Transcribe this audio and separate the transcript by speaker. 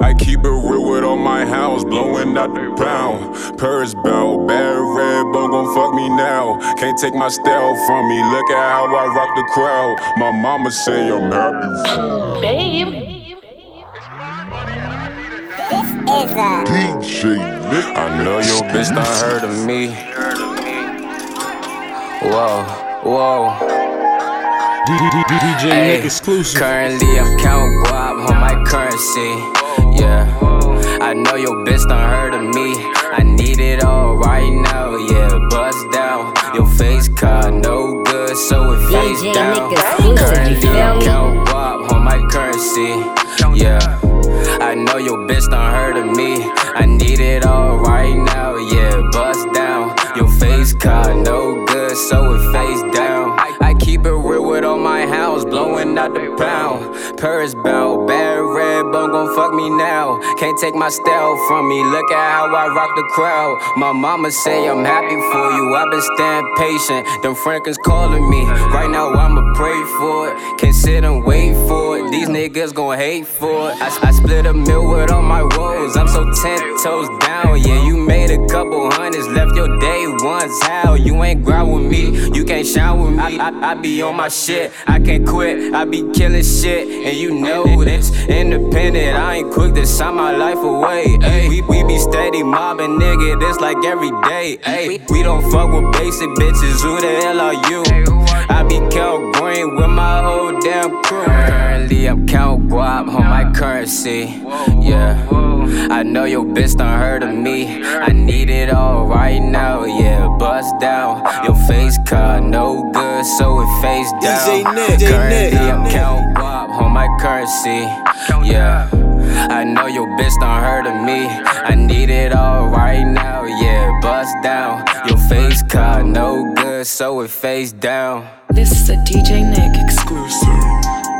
Speaker 1: I keep it real with all my hounds, blowing out the pound. Purse belt, bad red bone gon' fuck me now. Can't take my style from me. Look at how I rock the crowd. My mama say I'm happy.
Speaker 2: Babe.
Speaker 3: This is a
Speaker 1: DJ I know your bitch not heard of me. Whoa, whoa.
Speaker 4: DJ
Speaker 1: Ay,
Speaker 4: Nick exclusive.
Speaker 1: Currently, I'm counting guap on my currency. Yeah, I know your bitch done heard of me. I need it all right now. Yeah, bust down. Your face card no good, so it face
Speaker 3: DJ
Speaker 1: down. Currently, I'm
Speaker 3: me?
Speaker 1: on my currency. Yeah, I know your bitch done heard of me. I need it all right now. Yeah, bust down. Your face card no good, so it face down. Blowing out the pound. Paris belt, bad red bone gon' fuck me now. Can't take my style from me. Look at how I rock the crowd. My mama say I'm happy for you. I've been staying patient. Them Franklins calling me. Right now I'ma pray for it. Can't sit and wait for it. These niggas gon' hate for it. I, I split a meal with all my woes. I'm so ten toes down. Yeah, you made a couple hundreds, left your day ones. How you ain't grind with me? You can't shine with me. I, I, I be on my shit. I can't quit. I be killing shit, and you know this. Independent, I ain't quick to sign my life away. Ay, we, we be steady mobbing, nigga. This like every day. Ay, we don't fuck with basic bitches. Who the hell are you? I be Cal Green with my whole damn crew. Currently, I'm Count Guap on my currency. Yeah, I know your bitch done heard of me. I need it all right now. Yeah, bust down. Your face card no good, so it face down.
Speaker 4: DJ
Speaker 1: Currently, I'm Count Guap on my currency. Yeah. I know your bitch done heard of me. I need it all right now, yeah. Bust down. Your face cut, no good, so it face down.
Speaker 5: This is a DJ Nick exclusive.